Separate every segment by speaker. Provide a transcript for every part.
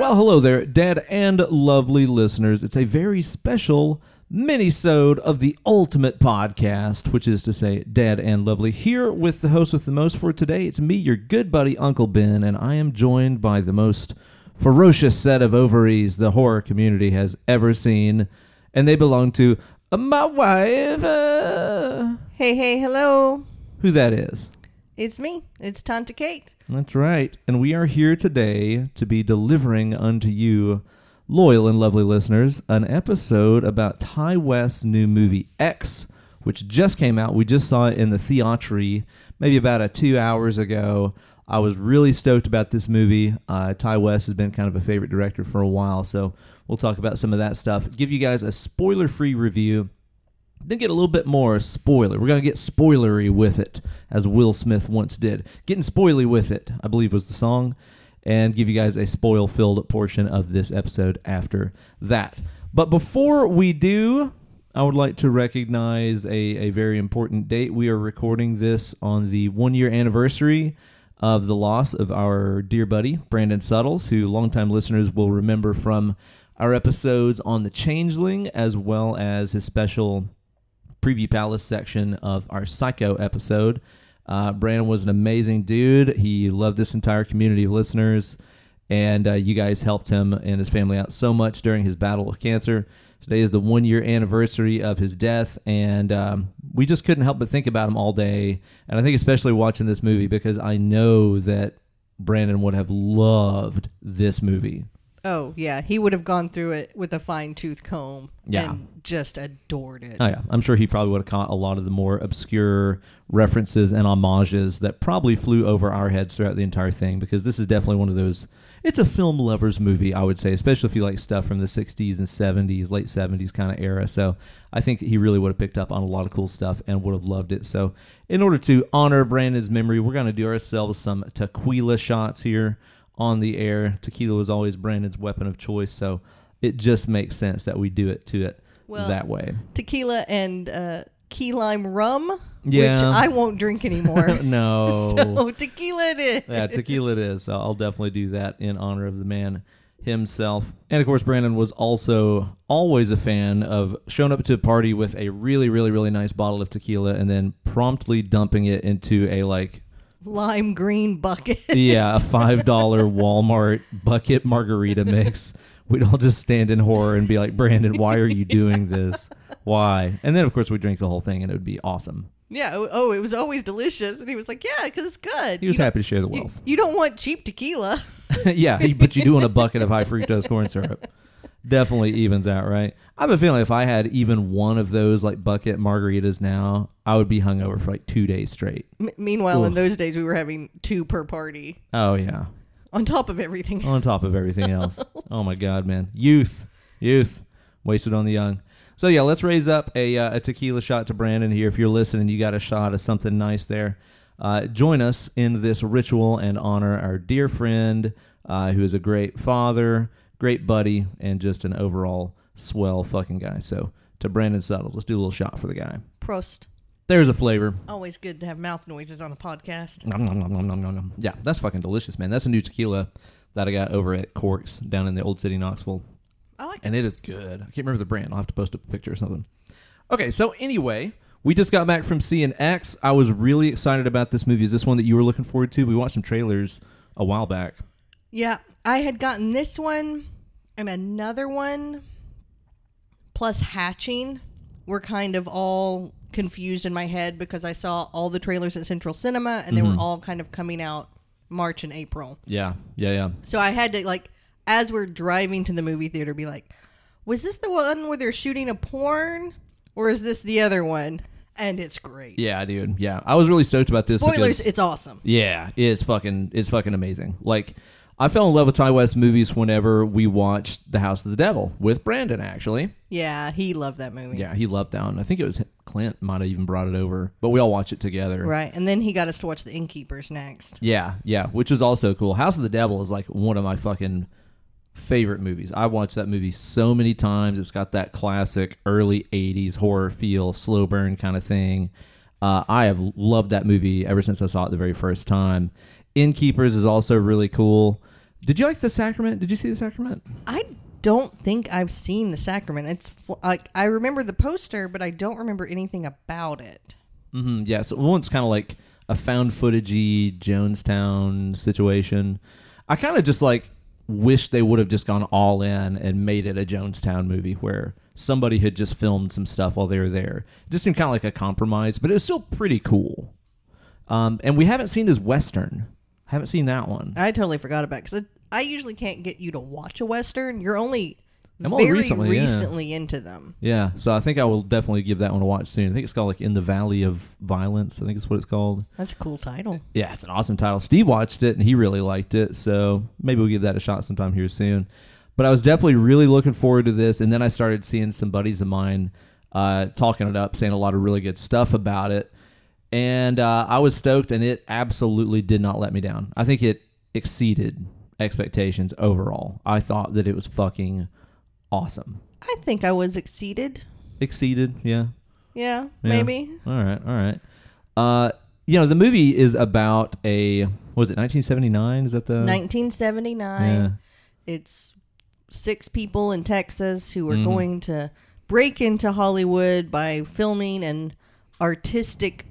Speaker 1: Well, hello there, dead and lovely listeners. It's a very special mini-sode of the ultimate podcast, which is to say, dead and lovely. Here with the host with the most for today, it's me, your good buddy Uncle Ben, and I am joined by the most ferocious set of ovaries the horror community has ever seen, and they belong to uh, my wife. Uh,
Speaker 2: Hey, hey, hello.
Speaker 1: who that is?
Speaker 2: It's me. It's Tanta Kate.
Speaker 1: That's right. And we are here today to be delivering unto you, loyal and lovely listeners, an episode about Ti West's new movie X, which just came out. We just saw it in the theatre maybe about a two hours ago. I was really stoked about this movie. Uh, Ti West has been kind of a favorite director for a while, so we'll talk about some of that stuff. Give you guys a spoiler free review then get a little bit more spoiler. We're going to get spoilery with it, as Will Smith once did. Getting spoily with it, I believe was the song, and give you guys a spoil filled portion of this episode after that. But before we do, I would like to recognize a, a very important date. We are recording this on the one year anniversary of the loss of our dear buddy, Brandon Suttles, who longtime listeners will remember from our episodes on The Changeling, as well as his special preview palace section of our psycho episode. Uh, brandon was an amazing dude. He loved this entire community of listeners and uh, you guys helped him and his family out so much during his battle with cancer. Today is the one year anniversary of his death and um, we just couldn't help but think about him all day and i think especially watching this movie because i know that brandon would have loved this movie
Speaker 2: Oh, yeah. He would have gone through it with a fine tooth comb.
Speaker 1: Yeah.
Speaker 2: And just adored it.
Speaker 1: Oh yeah, I'm sure he probably would have caught a lot of the more obscure references and homages that probably flew over our heads throughout the entire thing because this is definitely one of those. It's a film lovers movie, I would say, especially if you like stuff from the 60s and 70s, late 70s kind of era. So I think he really would have picked up on a lot of cool stuff and would have loved it. So in order to honor Brandon's memory, we're going to do ourselves some tequila shots here on the air. Tequila was always Brandon's weapon of choice, so it just makes sense that we do it to it
Speaker 2: Well,
Speaker 1: that way.
Speaker 2: Tequila and uh, key lime rum, which I won't drink anymore.
Speaker 1: no.
Speaker 2: So tequila it is.
Speaker 1: yeah, tequila it is. So I'll definitely do that in honor of the man himself. And of course, Brandon was also always a fan of showing up to a party with a really, really, really nice bottle of tequila and then promptly dumping it into a like
Speaker 2: Lime green bucket.
Speaker 1: yeah, a five dollar Walmart bucket margarita mix. We'd all just stand in horror and be like, Brandon, why are you doing this? Why? And then of course we drink the whole thing and it would be awesome.
Speaker 2: yeah. Oh, oh, it was always delicious. And he was like, yeah, because it's good.
Speaker 1: He was
Speaker 2: You
Speaker 1: happy to share the
Speaker 2: don't- you-
Speaker 1: wealth.
Speaker 2: You, don't want cheap tequila.
Speaker 1: yeah, but you do want a bucket of high fructose corn syrup. Definitely evens out, right? I have a feeling if I had even one of those like bucket margaritas now, I would be hungover for like two days straight.
Speaker 2: M- meanwhile, in those days, we were having two per party
Speaker 1: Oh yeah,
Speaker 2: on top of everything.
Speaker 1: on top of everything else. Oh my god, man, youth, youth, wasted on the young. So yeah, let's raise up a, uh, a tequila shot to Brandon here. If you're listening, you got a shot of something nice there. Uh, join us in this ritual and honor our dear friend, uh, who is a great father, great buddy, and just an overall swell fucking guy. So to Brandon Suttles, let's do a little shot for the guy.
Speaker 2: Prost.
Speaker 1: There's a flavor.
Speaker 2: Always good to have mouth noises on a podcast.
Speaker 1: Nom, nom, nom, nom, nom, nom, nom. Yeah, that's fucking delicious, man. That's a new tequila that I got over at Corks down in the old city Knoxville.
Speaker 2: I like
Speaker 1: and it is good. I can't remember the brand. I'll have to post a picture or something. Okay, so anyway, we just got back from seeing X. I was really excited about this movie. Is this one that you were looking forward to? We watched some trailers a while back.
Speaker 2: Yeah, I had gotten this one and another one plus Hatching were kind of all confused in my head because I saw all the trailers at Central Cinema and they were mm-hmm. all kind of coming out March and April.
Speaker 1: Yeah, yeah, yeah.
Speaker 2: So I had to like as we're driving to the movie theater be like, was this the one where they're shooting a porn or is this the other one? And it's great.
Speaker 1: Yeah, dude. Yeah, I was really stoked about this.
Speaker 2: Spoilers,
Speaker 1: because-
Speaker 2: it's awesome.
Speaker 1: Yeah, it's fucking it's fucking amazing. Like I fell in love with Ti West movies whenever we watched The House of the Devil with Brandon actually.
Speaker 2: Yeah, he loved that movie.
Speaker 1: Yeah, he loved that one. I think it was Clint might have even brought it over, but we all watched it together.
Speaker 2: Right. And then he got us to watch The Innkeepers next.
Speaker 1: Yeah, yeah, which is also cool. House of the Devil is like one of my fucking favorite movies. I've watched that movie so many times. It's got that classic early 80s horror feel, slow burn kind of thing. Uh, I have loved that movie ever since I saw it the very first time. Innkeepers is also really cool. Did you like the Sacrament? Did you see the Sacrament?
Speaker 2: I don't think I've seen the Sacrament. It's fl- like I remember the poster, but I don't remember anything about it.
Speaker 1: Mm-hmm. Yeah. So one's kind of like a found footagey Jonestown situation. I kind of just like wish they would have just gone all in and made it a Jonestown movie where somebody had just filmed some stuff while they were there. It just seemed kind of like a compromise, but it was still pretty cool. Um, and we haven't seen his Western. Haven't seen that one.
Speaker 2: I totally forgot about it because I usually can't get you to watch a western. You're only
Speaker 1: I'm only
Speaker 2: very
Speaker 1: recently, yeah.
Speaker 2: into them.
Speaker 1: Yeah, so I think I will definitely give that one a watch soon. I think it's called like In the Valley of Violence. I think it's what it's called.
Speaker 2: That's a cool title.
Speaker 1: Yeah, it's an awesome title. Steve watched it and he really liked it, so maybe we'll give that a shot sometime here soon. But I was definitely really looking forward to this, and then I started seeing some buddies of mine uh, talking it up, saying a lot of really good stuff about it, and uh, I was stoked, and it absolutely did not let me down. I think it exceeded expectations overall. I thought that it was fucking awesome.
Speaker 2: I think I was exceeded.
Speaker 1: Exceeded, yeah.
Speaker 2: Yeah,
Speaker 1: Yeah.
Speaker 2: maybe.
Speaker 1: All right, all right. Uh, you know, the movie is about a what was it 1979? Is that the
Speaker 2: 1979.
Speaker 1: Yeah.
Speaker 2: It's six people in Texas who are
Speaker 1: Mhm.
Speaker 2: going to break into Hollywood by filming an artistic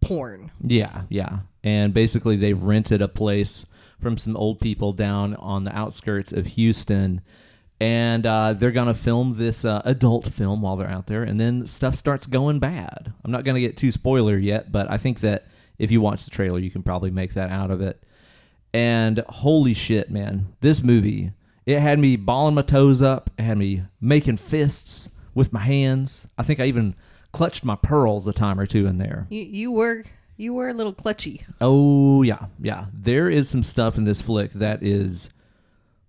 Speaker 2: porn.
Speaker 1: Yeah, yeah. And basically, they rented a place from some old people down on the outskirts of Houston. And uh, they're going to film this uh, adult film while they're out there. And then stuff starts going bad. I'm not going to get too spoiler yet, but I think that if you watch the trailer, you can probably make that out of it. And holy shit, man. This movie, it had me balling my toes up. It had me making fists with my hands. I think I even clutched my pearls a time or two in there.
Speaker 2: You you were you were a little clutchy.
Speaker 1: Oh yeah, yeah. There is some stuff in this flick that is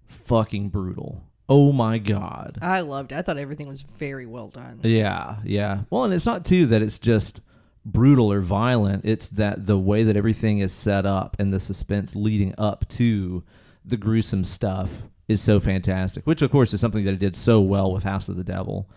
Speaker 1: fucking brutal. Oh my god.
Speaker 2: I loved it. I thought everything was very well done.
Speaker 1: Yeah, yeah. Well, and it's not too that it's just brutal or violent. It's that the way that everything is set up and the suspense leading up to the gruesome stuff is so fantastic. Which of course is something that it did so well with House of the Devil.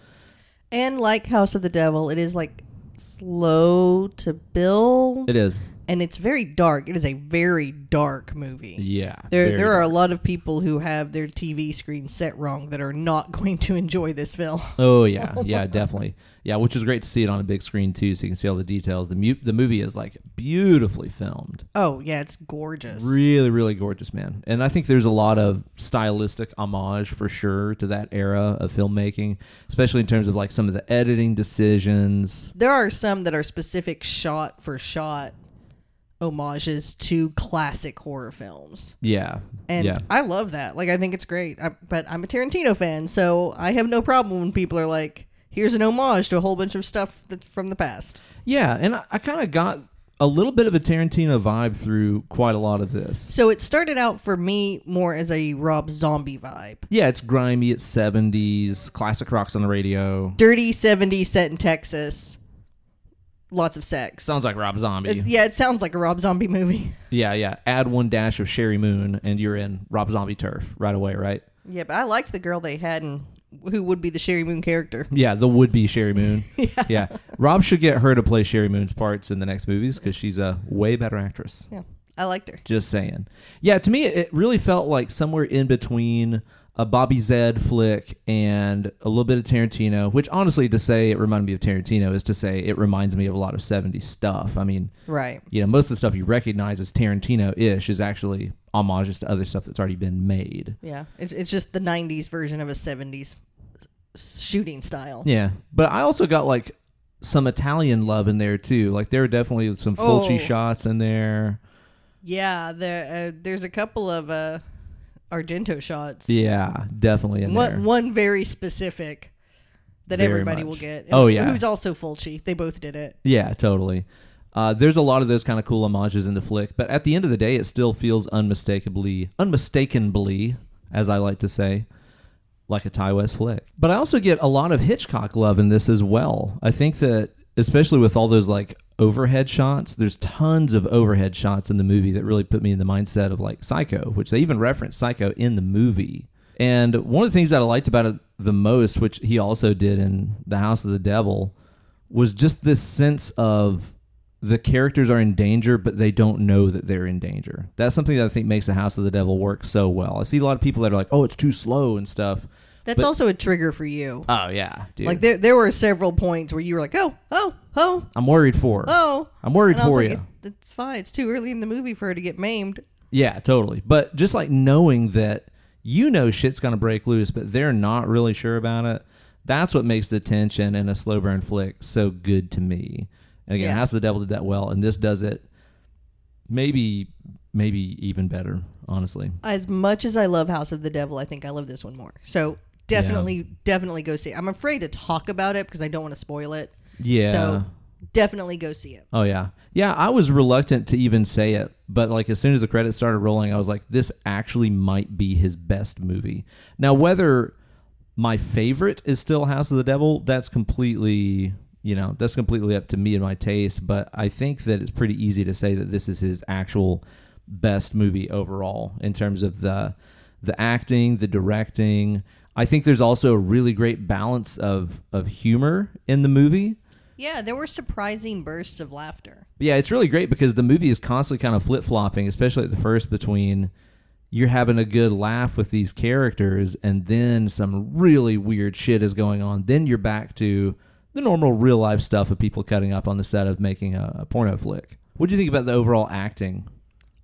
Speaker 2: And like House of the Devil, it is like slow to build
Speaker 1: It is.
Speaker 2: And it's very dark. It is a very dark movie.
Speaker 1: Yeah.
Speaker 2: There, there are a lot of people who have their TV screen set wrong that are not going to enjoy this film.
Speaker 1: Oh yeah, yeah, definitely. Yeah, which is great to see it on a big screen too, so you can see all the details. The mu- the movie is like beautifully filmed,
Speaker 2: Oh yeah, it's gorgeous.
Speaker 1: really, really gorgeous, man. And I think there's a lot of stylistic homage for sure to that era of filmmaking, especially in terms of like some of the editing decisions.
Speaker 2: There are some that are specific shot for shot homages to classic horror films.
Speaker 1: Yeah,
Speaker 2: And
Speaker 1: yeah,
Speaker 2: I love that. Like I think it's great. I, but I'm a Tarantino fan, so I have no problem when people are like, "Here's an homage to a whole bunch of stuff that's from the past."
Speaker 1: yeah. And I, I kind of got a little bit of a Tarantino vibe through quite a lot of this.
Speaker 2: So it started out for me more as a Rob Zombie vibe.
Speaker 1: Yeah, it's grimy. It's 70s, classic rocks on the radio.
Speaker 2: Dirty 70s set in Texas. Lots of sex.
Speaker 1: Sounds like Rob Zombie.
Speaker 2: It- yeah, it sounds like a Rob Zombie movie.
Speaker 1: Yeah, yeah. Add one dash of Sheri Moon, and you're in Rob Zombie turf right away, right?
Speaker 2: Yeah, but I liked the girl they had and who would be the Sheri Moon character.
Speaker 1: Yeah, the would-be Sheri Moon. yeah. Rob should get her to play Sheri Moon's parts in the next movies because she's a way better actress.
Speaker 2: Yeah, I liked her.
Speaker 1: Just saying. Yeah, to me, it really felt like somewhere in between a Bobby Zed flick and a little bit of Tarantino. Which, honestly, to say it reminded me of Tarantino is to say it reminds me of a lot of '70s stuff. I mean,
Speaker 2: Right.
Speaker 1: you know, most of the stuff you recognize as Tarantino-ish is actually homages to other stuff that's already been made.
Speaker 2: Yeah, it's, it's just the 90s version of a 70s shooting style.
Speaker 1: Yeah, but I also got like some Italian love in there too. Like there were definitely some Fulci
Speaker 2: Oh.
Speaker 1: shots in there.
Speaker 2: Yeah, there uh, there's a couple of uh, Argento shots.
Speaker 1: Yeah, definitely in there.
Speaker 2: one one very specific that
Speaker 1: Very
Speaker 2: everybody
Speaker 1: much.
Speaker 2: will get.
Speaker 1: Oh, yeah.
Speaker 2: who's also Fulci. They both did it.
Speaker 1: Yeah, totally. Uh, there's a lot of those kind of cool homages in the flick, but at the end of the day, it still feels unmistakably, unmistakably, as I like to say, like a Ti West flick. But I also get a lot of Hitchcock love in this as well. I think that, especially with all those like overhead shots, there's tons of overhead shots in the movie that really put me in the mindset of like Psycho, which they even reference Psycho in the movie. And one of the things that I liked about it the most, which he also did in The House of the Devil, was just this sense of the characters are in danger, but they don't know that they're in danger. That's something that I think makes the House of the Devil work so well. I see a lot of people that are like, "Oh, it's too slow" and stuff.
Speaker 2: That's
Speaker 1: But-
Speaker 2: also a trigger for you.
Speaker 1: Oh yeah, dude.
Speaker 2: Like there, there were several points where you were like, "Oh, oh, oh,
Speaker 1: I'm worried for. her.
Speaker 2: oh."
Speaker 1: I'm worried
Speaker 2: And I was
Speaker 1: for
Speaker 2: like,
Speaker 1: you.
Speaker 2: "It- It's fine. It's too early in the movie for her to get maimed.
Speaker 1: Yeah, totally. But just like knowing that you know shit's gonna break loose, but they're not really sure about it. That's what makes the tension in a slow burn flick so good to me. And again,
Speaker 2: Yeah.
Speaker 1: House of the Devil did that well, and this does it maybe maybe even better, honestly.
Speaker 2: As much as I love House of the Devil, I think I love this one more. So definitely, definitely go see it. I'm afraid to talk about it because I don't want to spoil it.
Speaker 1: Yeah.
Speaker 2: So definitely go see it.
Speaker 1: Oh yeah, yeah. I was reluctant to even say it, but like as soon as the credits started rolling, I was like, "This actually might be his best movie." Now, whether my favorite is still House of the Devil, that's completely, you know, that's completely up to me and my taste. But I think that it's pretty easy to say that this is his actual best movie overall in terms of the the acting, the directing. I think there's also a really great balance of of humor in the movie.
Speaker 2: Yeah, there were surprising bursts of laughter.
Speaker 1: Yeah, it's really great because the movie is constantly kind of flip flopping, especially at the first between you're having a good laugh with these characters and then some really weird shit is going on. Then you're back to the normal real life stuff of people cutting up on the set of making a, a porno flick. What do you think about the overall acting?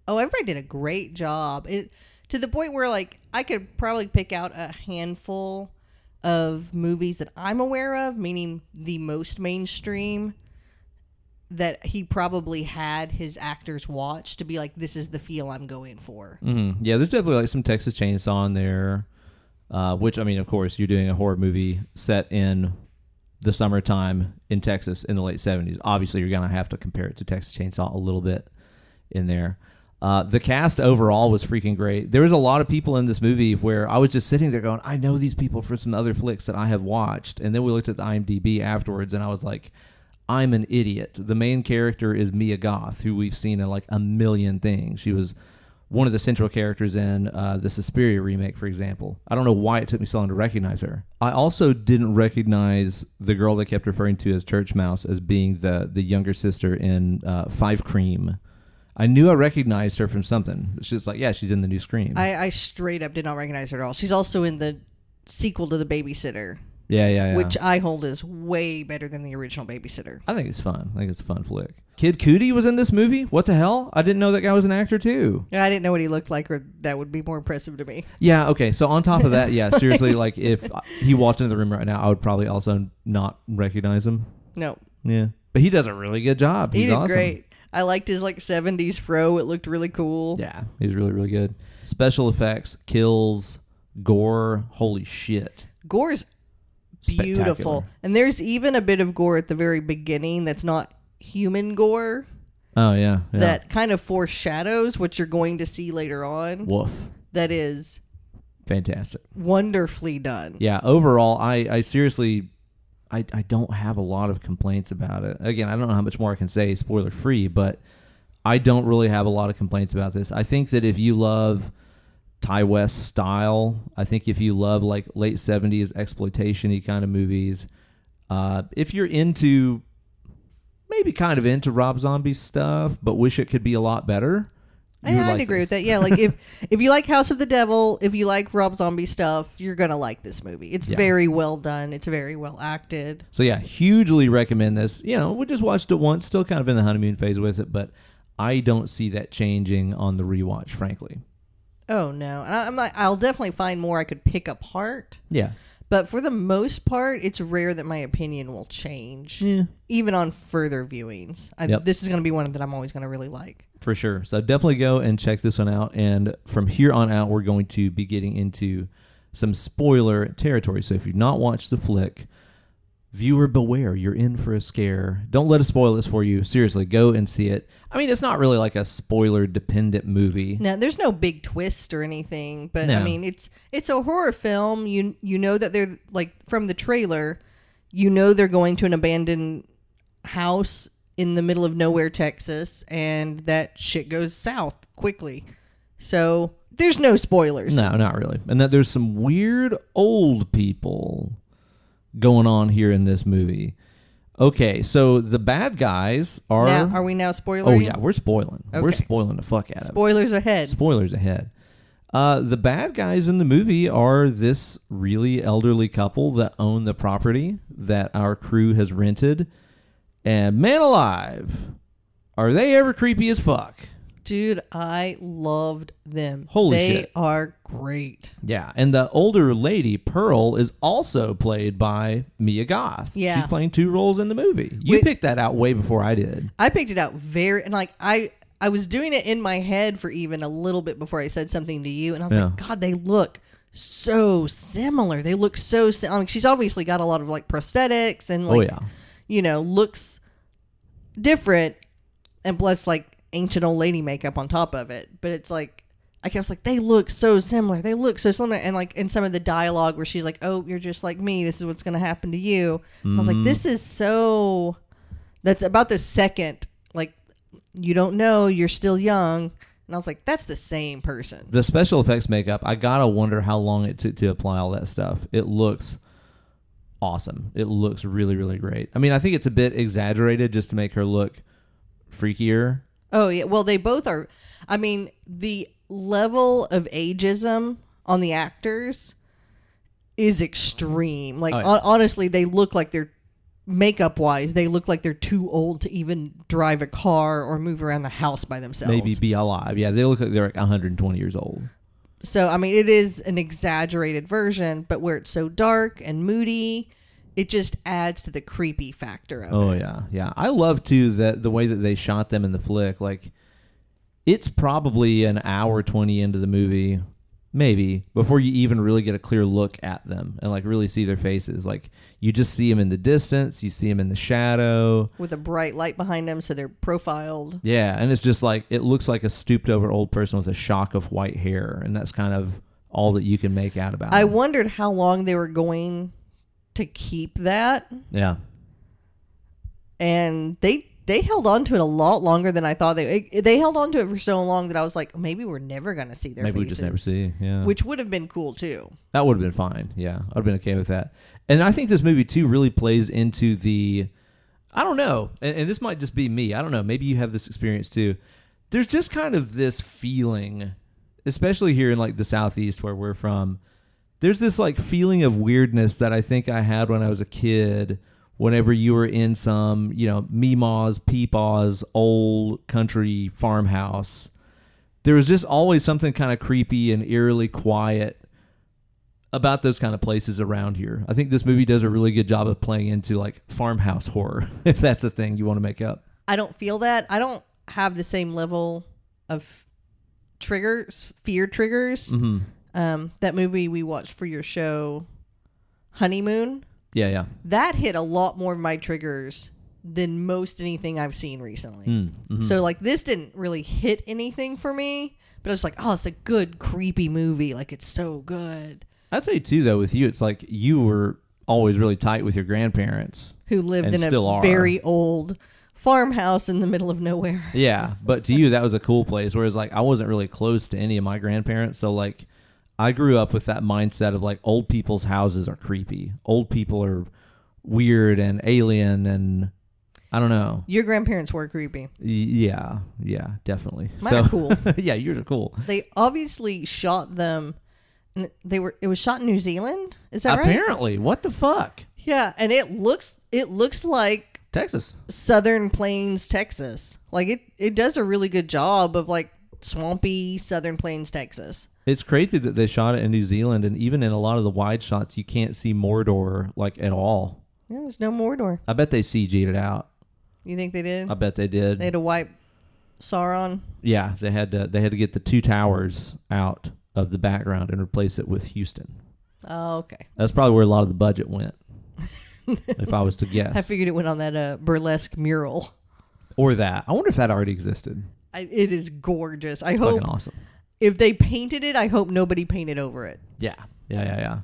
Speaker 2: Oh, everybody did a great job. It to the point where like I could probably pick out a handful of movies that I'm aware of, meaning the most mainstream that he probably had his actors watch to be like this is the feel I'm going for.
Speaker 1: hmm Yeah, there's definitely like some Texas Chainsaw in there, uh, which I mean, of course, you're doing a horror movie set in the summertime in Texas in the late 70s. Obviously, you're gonna have to compare it to Texas Chainsaw a little bit in there. Uh, the cast overall was freaking great. There was a lot of people in this movie where I was just sitting there going, I know these people from some other flicks that I have watched. And then we looked at the IMDb afterwards, and I was like, I'm an idiot. The main character is Mia Goth, who we've seen in like a million things. She was one of the central characters in uh, the Suspiria remake, for example. I don't know why it took me so long to recognize her. I also didn't recognize the girl they kept referring to as Church Mouse as being the the younger sister in uh, Five Cream. I knew I recognized her from something. She's like, yeah, she's in the new Scream.
Speaker 2: I, I straight up did not recognize her at all. She's also in the sequel to The Babysitter,
Speaker 1: yeah, yeah, yeah.
Speaker 2: which I hold is way better than the original Babysitter.
Speaker 1: I think it's fun. I think it's a fun flick. Kid Cudi was in this movie. What the hell? I didn't know that guy was an actor too.
Speaker 2: I didn't know what he looked like, or that would be more impressive to me.
Speaker 1: Yeah. Okay. So on top of that, yeah, seriously, like if he walked into the room right now, I would probably also not recognize him.
Speaker 2: No,
Speaker 1: Yeah. But he does a really good job.
Speaker 2: he
Speaker 1: He's
Speaker 2: did
Speaker 1: awesome.
Speaker 2: great. I liked his like '70s fro. It looked really cool.
Speaker 1: Yeah, he's really really good. Special effects, kills, gore. Holy shit.
Speaker 2: Gore's beautiful, and there's even a bit of gore at the very beginning that's not human gore.
Speaker 1: Oh yeah. yeah.
Speaker 2: That kind of foreshadows what you're going to see later on.
Speaker 1: woof.
Speaker 2: That is
Speaker 1: Fantastic.
Speaker 2: wonderfully done.
Speaker 1: Yeah. Overall, I I seriously. I, I don't have a lot of complaints about it. Again, I don't know how much more I can say spoiler free, but I don't really have a lot of complaints about this. I think that if you love Ti West style, I think if you love like late 70s exploitation y kind of movies, uh, if you're into maybe kind of into Rob Zombie stuff, but wish it could be a lot better.
Speaker 2: I'd
Speaker 1: like
Speaker 2: agree with that. Yeah, like if if you like House of the Devil, if you like Rob Zombie stuff, you're gonna like this movie. It's
Speaker 1: Yeah.
Speaker 2: very well done. It's very well acted.
Speaker 1: So yeah, hugely recommend this. You know, we just watched it once, still kind of in the honeymoon phase with it, but I don't see that changing on the rewatch, frankly.
Speaker 2: Oh no, and I, I'm like, I'll definitely find more I could pick apart.
Speaker 1: Yeah.
Speaker 2: But for the most part, it's rare that my opinion will change,
Speaker 1: Yeah.
Speaker 2: even on further viewings. I,
Speaker 1: Yep.
Speaker 2: This is going to be one that I'm always going to really like.
Speaker 1: For sure. So definitely go and check this one out. And from here on out, we're going to be getting into some spoiler territory. So if you've not watched the flick, viewer beware, you're in for a scare. Don't let us spoil this for you. Seriously, go and see it. I mean, it's not really like a spoiler dependent movie.
Speaker 2: Now, there's no big twist or anything, but I mean, it's it's a horror film. You you know that they're like from the trailer, you know they're going to an abandoned house in the middle of nowhere, Texas, and that shit goes south quickly. So there's no spoilers.
Speaker 1: No, not really. And that there's some weird old people going on here in this movie. Okay, so the bad guys are.
Speaker 2: now, are we now spoiling?
Speaker 1: oh yeah, we're spoiling. We're spoiling the fuck out of it.
Speaker 2: Spoilers ahead.
Speaker 1: Spoilers ahead. Uh, the bad guys in the movie are this really elderly couple that own the property that our crew has rented. And man alive, are they ever creepy as fuck?
Speaker 2: Dude, I loved them.
Speaker 1: Holy
Speaker 2: they
Speaker 1: shit.
Speaker 2: are great.
Speaker 1: Yeah, and the older lady, Pearl, is also played by Mia Goth.
Speaker 2: Yeah.
Speaker 1: She's playing two roles in the movie. You
Speaker 2: Wait-
Speaker 1: picked that out way before I did.
Speaker 2: I picked it out very and like I I was doing it in my head for even a little bit before I said something to you, and I was like, God, they look so similar. They look so. Sim- I mean, she's obviously got a lot of like prosthetics and oh, like
Speaker 1: oh, yeah.
Speaker 2: you know looks different, and plus like ancient old lady makeup on top of it. But it's like. I kept like they look so similar. They look so similar, and like in some of the dialogue where she's like, "Oh, you're just like me. This is what's going to happen to you." I was like, mm. "This is so." That's about the second. Like, you don't know. You're still young, and I was like, "That's the same person."
Speaker 1: The special effects makeup, I gotta wonder how long it took to apply all that stuff. It looks awesome. It looks really, really great. I mean, I think it's a bit exaggerated just to make her look freakier.
Speaker 2: Oh yeah. Well, they both are. I mean, the level of ageism on the actors is extreme. Like
Speaker 1: Oh, yeah.
Speaker 2: hon- honestly, they look like they're makeup wise. They look like they're too old to even drive a car or move around the house by themselves.
Speaker 1: Maybe be alive. Yeah, they look like they're like 120 years old.
Speaker 2: So I mean, it is an exaggerated version, but where it's so dark and moody, it just adds to the creepy factor of
Speaker 1: Oh
Speaker 2: it.
Speaker 1: yeah, yeah. I love too that the way that they shot them in the flick. Like, it's probably an hour twenty into the movie, maybe before you even really get a clear look at them and like really see their faces. Like, you just see them in the distance, you see them in the shadow.
Speaker 2: with a bright light behind them, so they're profiled.
Speaker 1: Yeah, and it's just like it looks like a stooped over old person with a shock of white hair, and that's kind of all that you can make out about.
Speaker 2: I
Speaker 1: them.
Speaker 2: wondered how long they were going to keep that,
Speaker 1: yeah,
Speaker 2: and they they held on to it a lot longer than I thought they they held on to it for so long that I was like, maybe we're never gonna see their
Speaker 1: maybe we just never see. Yeah,
Speaker 2: which would have been cool too.
Speaker 1: That would have been fine. Yeah, I'd have been okay with that. And I think this movie too really plays into the, I don't know, and, and this might just be me. I don't know. Maybe you have this experience too. There's just kind of this feeling, especially here in like the southeast where we're from. There's this like feeling of weirdness that I think I had when I was a kid. Whenever you were in some, you know, Meemaw's, Peepaw's old country farmhouse, there was just always something kind of creepy and eerily quiet about those kind of places around here. I think this movie does a really good job of playing into like farmhouse horror, if that's a thing you want to make up.
Speaker 2: I don't feel that. I don't have the same level of triggers, fear triggers.
Speaker 1: Mm-hmm.
Speaker 2: Um, that movie we watched for your show, Honeymoon,
Speaker 1: Yeah, yeah.
Speaker 2: that hit a lot more of my triggers than most anything I've seen recently.
Speaker 1: Mm, mhm.
Speaker 2: So like this didn't really hit anything for me, but I was like, oh, it's a good creepy movie. Like it's so good.
Speaker 1: I'd say too, though, with you, it's like you were always really tight with your grandparents.
Speaker 2: Who lived in
Speaker 1: still
Speaker 2: a
Speaker 1: are.
Speaker 2: very old farmhouse in the middle of nowhere.
Speaker 1: Yeah, but to you, that was a cool place. Whereas, like, I wasn't really close to any of my grandparents, so like, I grew up with that mindset of like old people's houses are creepy. Old people are weird and alien, and I don't know.
Speaker 2: Your grandparents were creepy.
Speaker 1: Yeah, yeah, definitely.
Speaker 2: Mine
Speaker 1: so
Speaker 2: are cool.
Speaker 1: yeah, yours are cool.
Speaker 2: They obviously shot them. They were. It was shot in New Zealand. Is that right?
Speaker 1: Apparently, what the fuck?
Speaker 2: Yeah, and it looks. It looks like
Speaker 1: Texas.
Speaker 2: Southern Plains, Texas. Like it. It does a really good job of like swampy Southern Plains, Texas.
Speaker 1: It's crazy that they shot it in New Zealand, and even in a lot of the wide shots, you can't see Mordor like at all.
Speaker 2: Yeah, there's no Mordor.
Speaker 1: I bet they CG'd it out.
Speaker 2: You think they did?
Speaker 1: I bet they did.
Speaker 2: They had to wipe Sauron.
Speaker 1: yeah, they had to. They had to get the two towers out of the background and replace it with Houston.
Speaker 2: Oh, okay.
Speaker 1: That's probably where a lot of the budget went. if I was to guess, I
Speaker 2: figured it went on that uh, burlesque mural.
Speaker 1: or that. I wonder if that already existed.
Speaker 2: I, it is gorgeous. I hope
Speaker 1: Fucking awesome.
Speaker 2: If they painted it, I hope nobody painted over it.
Speaker 1: Yeah, yeah, yeah, yeah.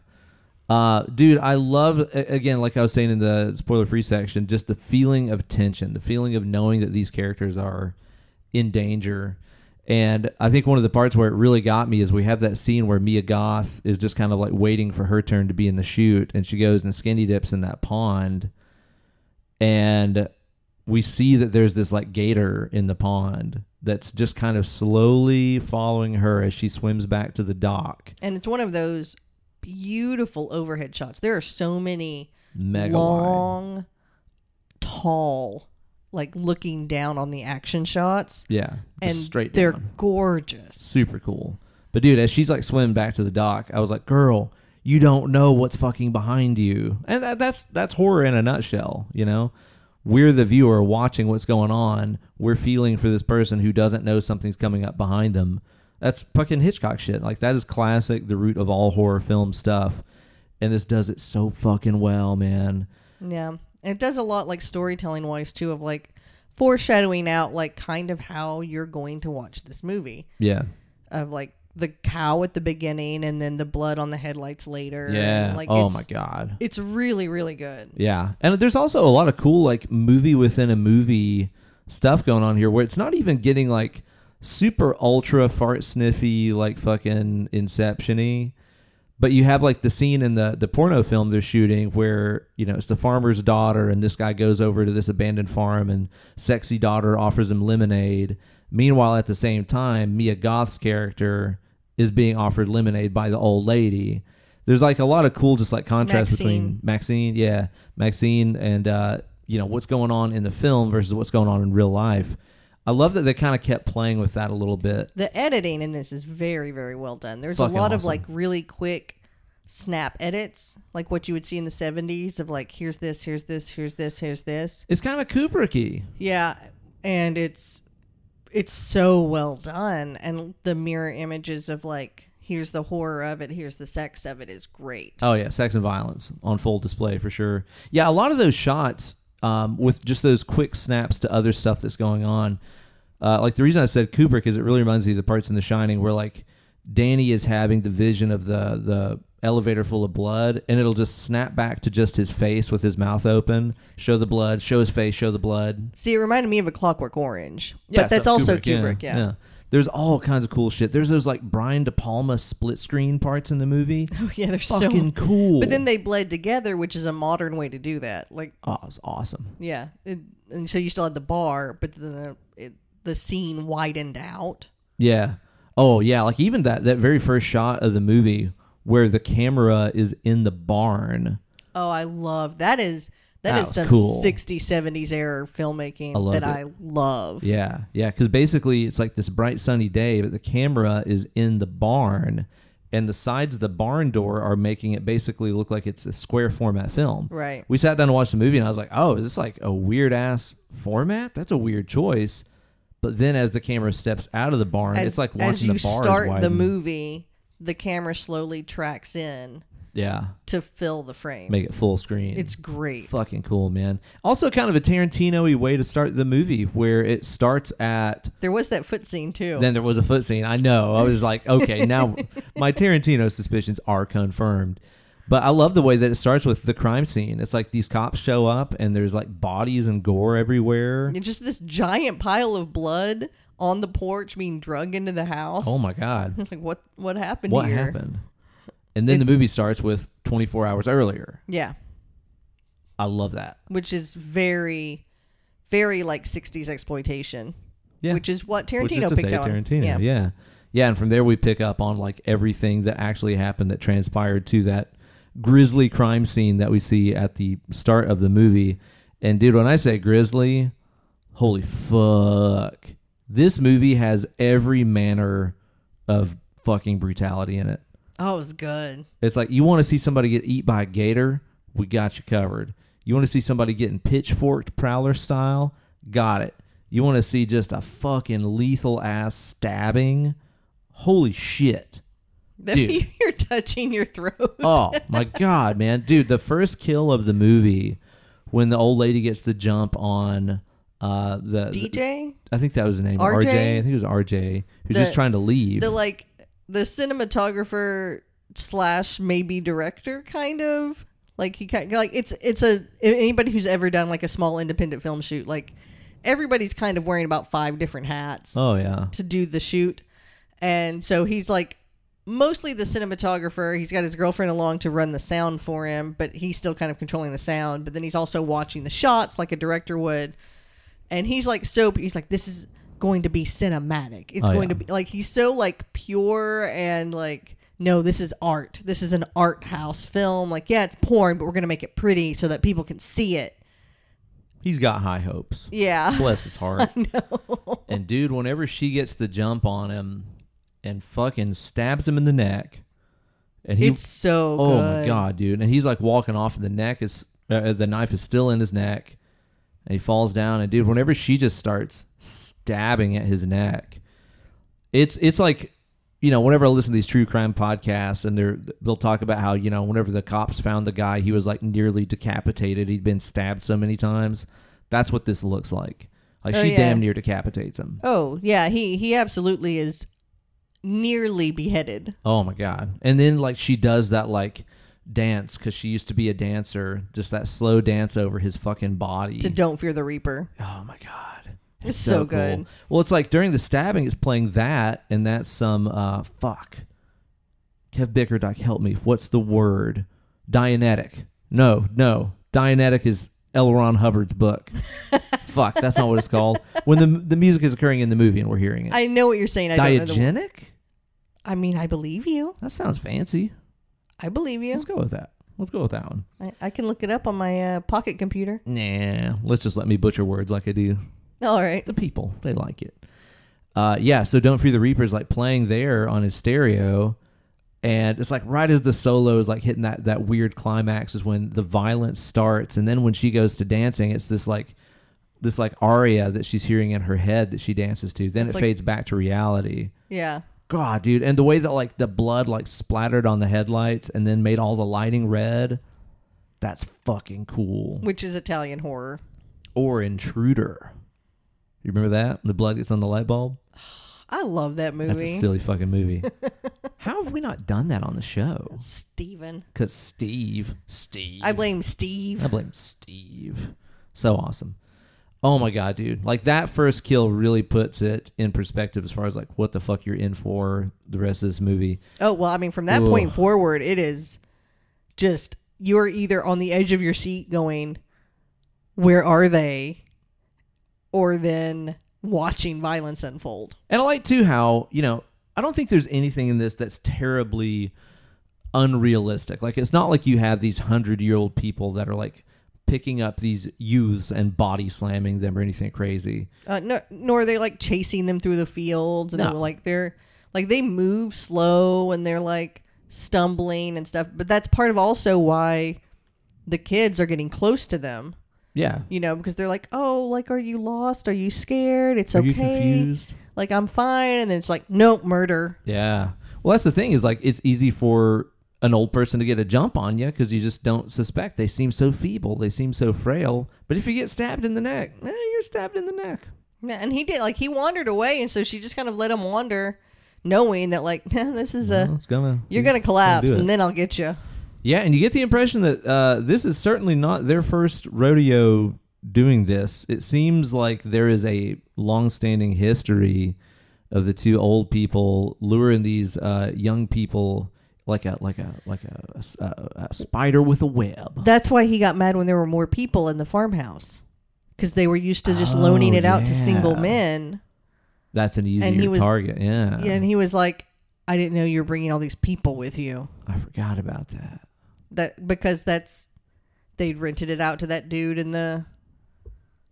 Speaker 1: Uh, dude, I love again, like I was saying in the spoiler-free section, just the feeling of tension, the feeling of knowing that these characters are in danger. And I think one of the parts where it really got me is we have that scene where Mia Goth is just kind of like waiting for her turn to be in the chute, and she goes and skinny dips in that pond. and we see that there's this like gator in the pond that's just kind of slowly following her as she swims back to the dock.
Speaker 2: And it's one of those beautiful overhead shots. There are so many
Speaker 1: Mega wide.
Speaker 2: long, tall, like looking down on the action shots,
Speaker 1: Yeah,
Speaker 2: and
Speaker 1: straight
Speaker 2: they're
Speaker 1: down.
Speaker 2: gorgeous.
Speaker 1: super cool. But dude, as she's like swimming back to the dock, I was like, "Girl, you don't know what's fucking behind you," and that, that's that's horror in a nutshell. You know, we're the viewer watching what's going on. We're feeling for this person who doesn't know something's coming up behind them. That's fucking Hitchcock shit. Like that is classic, the root of all horror film stuff. And this does it so fucking well, man.
Speaker 2: Yeah. It does a lot like storytelling wise too of like foreshadowing out like kind of how you're going to watch this movie.
Speaker 1: Yeah,
Speaker 2: Of like the cow at the beginning and then the blood on the headlights later.
Speaker 1: yeah.
Speaker 2: And, like
Speaker 1: oh my god.
Speaker 2: It's really, really good.
Speaker 1: Yeah. And there's also a lot of cool like movie within a movie stuff going on here where it's not even getting like super ultra fart sniffy like fucking inception-y. But you have like the scene in the the porno film they're shooting where, you know, it's the farmer's daughter and this guy goes over to this abandoned farm and sexy daughter offers him lemonade. Meanwhile at the same time, Mia Goth's character is being offered lemonade by the old lady. There's like a lot of cool just like contrast between Maxine, yeah, Maxine, and uh, you know what's going on in the film versus what's going on in real life. I love that they kind of kept playing with that a little bit.
Speaker 2: The editing in this is very, very well done. There's
Speaker 1: Fucking
Speaker 2: a lot of like really quick snap edits, like what you would see in the 70s of like, here's this, here's this, here's this, here's this.
Speaker 1: It's kind of Kubricky.
Speaker 2: Yeah. And it's it's so well done. And the mirror images of like, here's the horror of it, here's the sex of it is great.
Speaker 1: Oh yeah, sex and violence on full display for sure. Yeah, a lot of those shots um, with just those quick snaps to other stuff that's going on. Uh, like the reason I said Kubrick is it really reminds me of the parts in The Shining where like Danny is having the vision of the the elevator full of blood, and it'll just snap back to just his face with his mouth open, show the blood, show his face, show the blood.
Speaker 2: See, it reminded me of a Clockwork Orange.
Speaker 1: Yeah,
Speaker 2: but that's
Speaker 1: so
Speaker 2: also Kubrick, yeah.
Speaker 1: There's all kinds of cool shit. There's those like Brian De Palma split screen parts in the movie.
Speaker 2: Oh yeah, they're
Speaker 1: Fucking
Speaker 2: so
Speaker 1: cool.
Speaker 2: But then they bled together, which is a modern way to do that. Like
Speaker 1: oh, it's awesome.
Speaker 2: Yeah, it, and so you still had the bar, but the it, the scene widened out.
Speaker 1: Yeah. Oh yeah, like even that that very first shot of the movie where the camera is in the barn.
Speaker 2: Oh, I love that. Is that
Speaker 1: That
Speaker 2: is some
Speaker 1: cool.
Speaker 2: 60s, 70s era filmmaking
Speaker 1: I
Speaker 2: that
Speaker 1: it.
Speaker 2: I love.
Speaker 1: Yeah, yeah, because basically it's like this bright sunny day, but the camera is in the barn, and the sides of the barn door are making it basically look like it's a square format film.
Speaker 2: Right.
Speaker 1: We sat down to watch the movie, and I was like, "Oh, is this like a weird ass format? That's a weird choice." But then, as the camera steps out of the barn,
Speaker 2: As,
Speaker 1: it's like
Speaker 2: as
Speaker 1: watching
Speaker 2: you
Speaker 1: the bars
Speaker 2: start the
Speaker 1: widen.
Speaker 2: movie, the camera slowly tracks in
Speaker 1: Yeah,
Speaker 2: to fill the frame.
Speaker 1: make it full screen.
Speaker 2: it's great.
Speaker 1: fucking cool, man. Also, kind of a Tarantino-y way to start the movie, where it starts at.
Speaker 2: There was that foot scene too.
Speaker 1: Then there was a foot scene. I know. I was like, okay, now my Tarantino suspicions are confirmed. But I love the way that it starts with the crime scene. It's like these cops show up and there's like bodies and gore everywhere.
Speaker 2: It's just this giant pile of blood on the porch being drug into the house.
Speaker 1: Oh my god,
Speaker 2: It's like what what happened
Speaker 1: what
Speaker 2: here?
Speaker 1: happened? And then the movie starts with 24 hours earlier.
Speaker 2: Yeah.
Speaker 1: I love that.
Speaker 2: which is very, very like '60s exploitation.
Speaker 1: Yeah.
Speaker 2: Which is what
Speaker 1: is
Speaker 2: Tarantino
Speaker 1: to
Speaker 2: picked up on.
Speaker 1: Tarantino,
Speaker 2: yeah.
Speaker 1: yeah. yeah, And from there we pick up on like everything that actually happened that transpired to that grisly crime scene that we see at the start of the movie. And dude, when I say grisly, holy fuck. This movie has every manner of fucking brutality in it.
Speaker 2: Oh, it was good.
Speaker 1: It's like you want to see somebody get eat by a gator, we got you covered. You want to see somebody getting pitchforked prowler style, got it. You want to see just a fucking lethal ass stabbing, holy shit. Dude.
Speaker 2: You're touching your throat.
Speaker 1: Oh my god, man, dude! The first kill of the movie, when the old lady gets the jump on uh, the
Speaker 2: DJ,
Speaker 1: I think that was the name.
Speaker 2: RJ?
Speaker 1: RJ. I think it was RJ who's
Speaker 2: The-
Speaker 1: just trying to leave.
Speaker 2: the like the cinematographer slash maybe director kind of like he kind like it's it's a anybody who's ever done like a small independent film shoot like everybody's kind of wearing about five different hats
Speaker 1: oh yeah,
Speaker 2: to do the shoot and so he's like mostly the cinematographer. He's got his girlfriend along to run the sound for him, but he's still kind of controlling the sound. But then he's also watching the shots like a director would. And he's like so he's like this is going to be cinematic. It's
Speaker 1: Oh,
Speaker 2: going
Speaker 1: yeah.
Speaker 2: to be like he's so like pure and like no, this is art. This is an art house film. Like yeah, it's porn, but we're going to make it pretty so that people can see it.
Speaker 1: He's got high hopes.
Speaker 2: Yeah.
Speaker 1: Bless his heart. And dude, whenever she gets the jump on him and fucking stabs him in the neck, and he,
Speaker 2: It's so
Speaker 1: oh
Speaker 2: good.
Speaker 1: my god, dude, and he's like walking off, and the neck is, uh, the knife is still in his neck, and he falls down, and dude, whenever she just starts stabbing at his neck, it's it's like, you know, whenever I listen to these true crime podcasts, and they're they'll talk about how you know whenever the cops found the guy, he was like nearly decapitated, he'd been stabbed so many times. That's what this looks like. Like
Speaker 2: Oh,
Speaker 1: she
Speaker 2: yeah.
Speaker 1: damn near decapitates him.
Speaker 2: Oh, yeah, he he absolutely is nearly beheaded.
Speaker 1: Oh my god! And then like she does that like dance because she used to be a dancer. Just that slow dance over his fucking body.
Speaker 2: To Don't Fear the Reaper.
Speaker 1: oh my god!
Speaker 2: It's so good.
Speaker 1: Well, it's like during the stabbing, it's playing that, and that's some uh fuck. Kev Bickerdike, help me. What's the word? Dianetic. No, no. Dianetic is L. Ron Hubbard's book. fuck, that's not what it's called. When the the music is occurring in the movie and we're hearing it.
Speaker 2: I know what you're saying. I don't know
Speaker 1: Diagenic.
Speaker 2: I mean, I believe you.
Speaker 1: That sounds fancy.
Speaker 2: I believe you.
Speaker 1: Let's go with that. Let's go with that one.
Speaker 2: I, I can look it up on my uh, pocket computer.
Speaker 1: Nah, let's just let me butcher words like I do.
Speaker 2: All right.
Speaker 1: The people, they like it. Uh, yeah, so Don't Fear the Reaper is like playing there on his stereo. And it's like right as the solo is like hitting that, that weird climax is when the violence starts. And then when she goes to dancing, it's this like this like aria that she's hearing in her head that she dances to. Then
Speaker 2: It's
Speaker 1: it
Speaker 2: like-
Speaker 1: fades back to reality.
Speaker 2: Yeah.
Speaker 1: God, dude. And the way that like the blood like splattered on the headlights and then made all the lighting red. That's fucking cool.
Speaker 2: Which is Italian horror.
Speaker 1: or Intruder. You remember that? The blood gets on the light bulb.
Speaker 2: I love that movie.
Speaker 1: That's a silly fucking movie. How have we not done that on the show?
Speaker 2: Steven.
Speaker 1: Because Steve, Steve,
Speaker 2: I blame Steve.
Speaker 1: I blame Steve. So awesome. Oh my god, dude! Like that first kill really puts it in perspective as far as like what the fuck you're in for the rest of this movie.
Speaker 2: Oh, well, I mean, from that point forward, it is just you're either on the edge of your seat going, Where are they? Or then watching violence unfold.
Speaker 1: And I like too how, you know, I don't think there's anything in this that's terribly unrealistic. Like it's not like you have these hundred year old people that are like picking up these youths and body slamming them or anything crazy.
Speaker 2: Uh, no, nor are they like chasing them through the fields and
Speaker 1: No.
Speaker 2: they're like they're like they move slow and they're like stumbling and stuff. But that's part of also why the kids are getting close to them.
Speaker 1: Yeah.
Speaker 2: You know, because they're like, "Oh, like, are you lost? Are you scared? It's
Speaker 1: Are
Speaker 2: okay. Like, I'm fine." And then it's like, "Nope, murder."
Speaker 1: Yeah. Well, that's the thing is like it's easy for an old person to get a jump on you because you just don't suspect. They seem so feeble. They seem so frail. But if you get stabbed in the neck, eh, you're stabbed in the neck.
Speaker 2: Yeah, and he did like he wandered away, and so she just kind of let him wander, knowing that like this is a
Speaker 1: Well, gonna.
Speaker 2: you're gonna collapse,
Speaker 1: it.
Speaker 2: and then I'll get you.
Speaker 1: Yeah, and you get the impression that uh, this is certainly not their first rodeo doing this. It seems like there is a long-standing history of the two old people luring these uh, young people like a like a like a a spider with a web.
Speaker 2: That's why he got mad when there were more people in the farmhouse, because they were used to just loaning
Speaker 1: Oh,
Speaker 2: it out to single men.
Speaker 1: That's an easier
Speaker 2: And he was-
Speaker 1: target. Yeah.
Speaker 2: Yeah, and he was like, "I didn't know you were bringing all these people with you."
Speaker 1: I forgot about that.
Speaker 2: That because that's they'd rented it out to that dude in the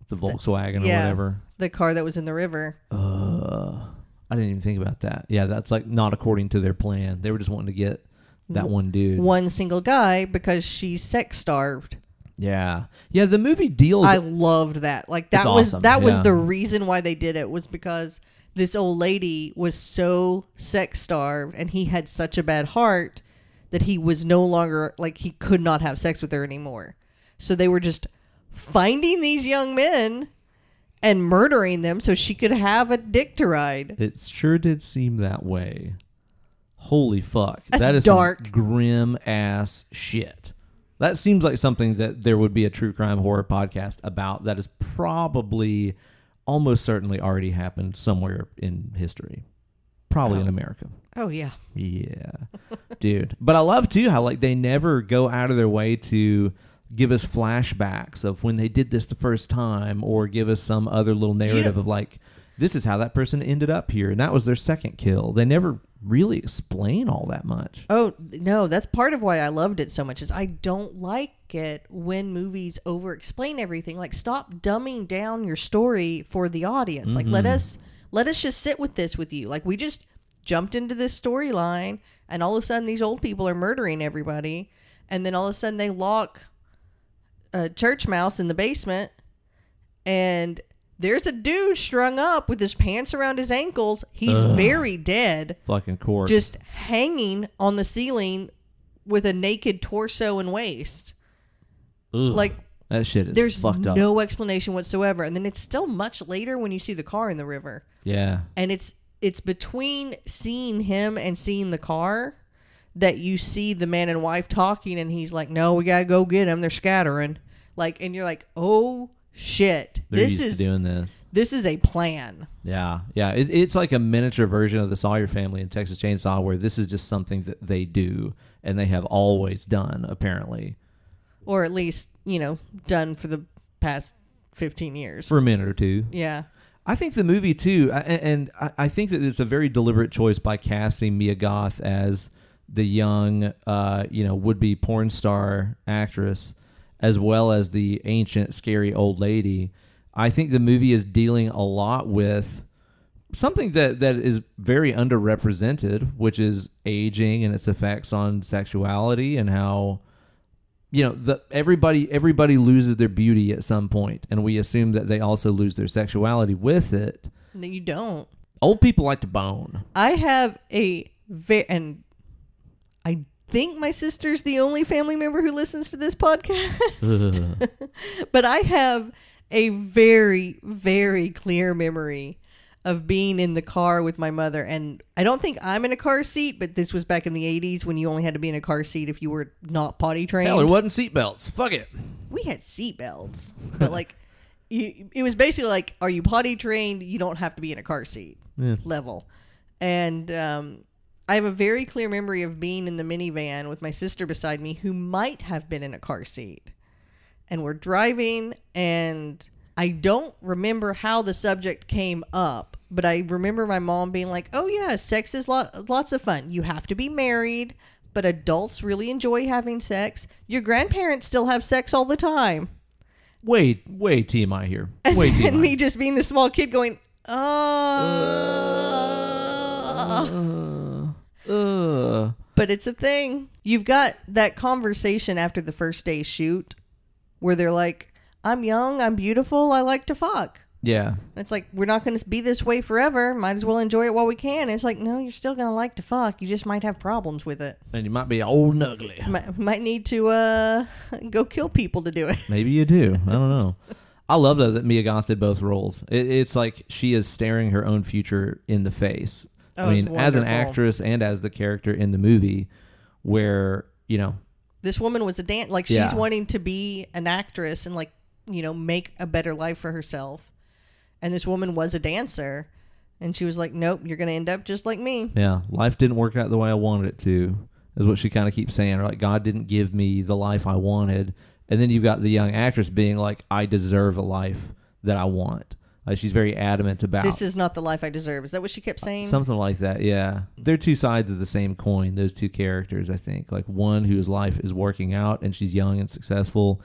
Speaker 1: The Volkswagen or
Speaker 2: yeah.
Speaker 1: whatever.
Speaker 2: the car that was in the river.
Speaker 1: Uh, I didn't even think about that. Yeah, that's like not according to their plan. They were just wanting to get that one dude.
Speaker 2: One single guy because she's sex starved.
Speaker 1: Yeah, yeah. The movie deals.
Speaker 2: I loved that. Like that was
Speaker 1: awesome,
Speaker 2: that was
Speaker 1: yeah.
Speaker 2: the reason why they did it was because this old lady was so sex starved and he had such a bad heart that he was no longer like he could not have sex with her anymore. So they were just finding these young men and murdering them so she could have a dick to ride.
Speaker 1: it sure did seem that way. Holy fuck!
Speaker 2: That's
Speaker 1: that is
Speaker 2: dark.
Speaker 1: grim ass shit. That seems like something that there would be a true crime horror podcast about. That is probably, almost certainly, already happened somewhere in history. Probably in
Speaker 2: Oh.
Speaker 1: America.
Speaker 2: Oh yeah.
Speaker 1: Yeah, dude. But I love too how like they never go out of their way to give us flashbacks of when they did this the first time, or give us some other little narrative of like this is how that person ended up here, and that was their second kill. They never really explain all that much.
Speaker 2: Oh no, that's part of why I loved it so much. Is I don't like it when movies over explain everything. Like stop dumbing down your story for the audience. Like let mm-hmm. us let us just sit with this with you. Like we just jumped into this storyline, and all of a sudden these old people are murdering everybody, and then all of a sudden they lock a church mouse in the basement, and there's a dude strung up with his pants around his ankles. He's very dead
Speaker 1: Fucking corpse.
Speaker 2: just hanging on the ceiling with a naked torso and waist.
Speaker 1: Ugh.
Speaker 2: Like
Speaker 1: that shit is
Speaker 2: there's
Speaker 1: fucked up.
Speaker 2: no explanation whatsoever. And then it's still much later when you see the car in the river.
Speaker 1: yeah,
Speaker 2: And it's it's between seeing him and seeing the car that you see the man and wife talking and he's like, "No, we got to go get them. They're scattering." Like and you're like, "Oh shit.
Speaker 1: they're
Speaker 2: this
Speaker 1: used
Speaker 2: is
Speaker 1: to doing this.
Speaker 2: this is a plan."
Speaker 1: Yeah, yeah. It, it's like a miniature version of the Sawyer family in Texas Chainsaw, where this is just something that they do and they have always done, apparently,
Speaker 2: Or at least, you know, done for the past 15 years.
Speaker 1: for a minute or two.
Speaker 2: yeah.
Speaker 1: I think the movie too, and I I think that it's a very deliberate choice by casting Mia Goth as the young, uh, you know, would-be porn star actress, as well as the ancient, scary old lady. I think the movie is dealing a lot with something that that is very underrepresented, which is aging and its effects on sexuality and how you know the everybody everybody loses their beauty at some point and we assume that they also lose their sexuality with it
Speaker 2: No, you don't.
Speaker 1: old people like to bone
Speaker 2: I have a very, and I think my sister's the only family member who listens to this podcast. but I have a very, very clear memory of being in the car with my mother. And I don't think I'm in a car seat, but this was back in the 80s when you only had to be in a car seat if you were not potty trained.
Speaker 1: hell there wasn't seatbelts fuck it
Speaker 2: we had seatbelts, but like, you, it was basically like, are you potty trained? You don't have to be in a car seat
Speaker 1: Yeah.
Speaker 2: level. And um, I have a very clear memory of being in the minivan with my sister beside me, who might have been in a car seat. And we're driving, and I don't remember how the subject came up, but I remember my mom being like, "Oh yeah, sex is lot lots of fun. You have to be married." But adults really enjoy having sex. Your grandparents still have sex all the time.
Speaker 1: way way tmi here way
Speaker 2: and me just being the small kid going, uh,
Speaker 1: uh,
Speaker 2: but it's a thing. You've got that conversation after the first day shoot where they're like, I'm young, I'm beautiful, I like to fuck.
Speaker 1: yeah
Speaker 2: It's like, we're not going to be this way forever. Might as well enjoy it while we can. It's like, no, you're still going to like to fuck. You just might have problems with it.
Speaker 1: and you might be old and ugly
Speaker 2: Might, might need to uh, go kill people to do it.
Speaker 1: Maybe you do. I don't know. I love though that Mia Goth did both roles. It, it's like she is staring her own future in the face.
Speaker 2: Oh,
Speaker 1: I mean, as an actress and as the character in the movie, where you know,
Speaker 2: This woman was a dance, like she's
Speaker 1: Yeah.
Speaker 2: wanting to be an actress and like, you know, make a better life for herself. And this woman was a dancer. And she was like, nope, you're going to end up just like me.
Speaker 1: yeah, life didn't work out the way I wanted it to. Is what she kind of keeps saying. Or like God didn't give me the life I wanted. And then you've got the young actress being like, I deserve a life that I want. Like she's very adamant about
Speaker 2: This is not the life I deserve. Is that what she kept saying?
Speaker 1: Something like that, yeah. They're two sides of the same coin, those two characters, I think. Like one whose life is working out and she's young and successful,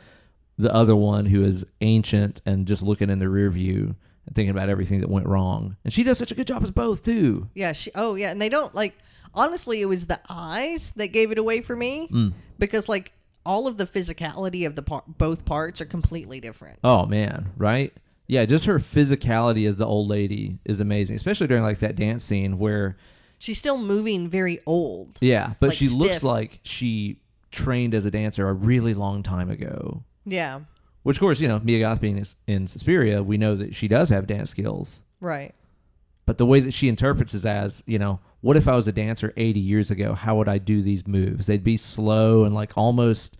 Speaker 1: the other one who is ancient and just looking in the rear view and thinking about everything that went wrong. And she does such a good job as both, too.
Speaker 2: yeah. She, oh, yeah. And they don't like. Honestly, it was the eyes that gave it away for me
Speaker 1: Mm.
Speaker 2: because like all of the physicality of the par- both parts are completely different.
Speaker 1: Oh, man, right? Yeah, just her physicality as the old lady is amazing, especially during like that dance scene where,
Speaker 2: She's still moving very old.
Speaker 1: yeah, but
Speaker 2: Like
Speaker 1: she looks like she trained as a dancer a really long time ago.
Speaker 2: Yeah.
Speaker 1: Which, of course, you know, Mia Goth being in Suspiria, we know that she does have dance skills.
Speaker 2: Right.
Speaker 1: But the way that she interprets is as, you know, what if I was a dancer 80 years ago? How would I do these moves? They'd be slow and like almost,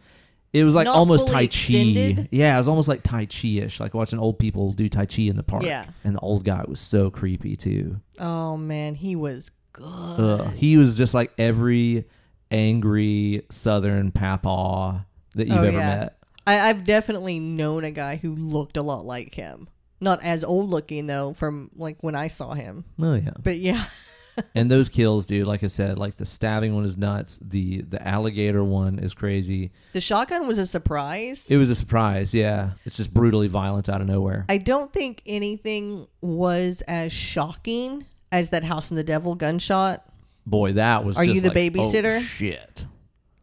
Speaker 1: it was like
Speaker 2: Not
Speaker 1: almost
Speaker 2: fully
Speaker 1: Tai Chi.
Speaker 2: extended?
Speaker 1: Yeah, it was almost like Tai Chi ish, like watching old people do Tai Chi in the park.
Speaker 2: Yeah.
Speaker 1: And the old guy was so creepy too.
Speaker 2: Oh man, he was good.
Speaker 1: Ugh. He was just like every angry Southern papaw that you've
Speaker 2: Oh,
Speaker 1: ever
Speaker 2: yeah.
Speaker 1: met.
Speaker 2: I, I've definitely known a guy who looked a lot like him. Not as old looking though, from like when I saw him.
Speaker 1: Oh yeah.
Speaker 2: But yeah,
Speaker 1: and those kills, dude, like I said, like the stabbing one is nuts. The the alligator one is crazy.
Speaker 2: the shotgun was a surprise.
Speaker 1: It was a surprise, yeah. It's just brutally violent out of nowhere.
Speaker 2: I don't think anything was as shocking as that House of the Devil gunshot.
Speaker 1: Boy, that was.
Speaker 2: Are you the
Speaker 1: like, oh,
Speaker 2: babysitter?
Speaker 1: Oh, shit.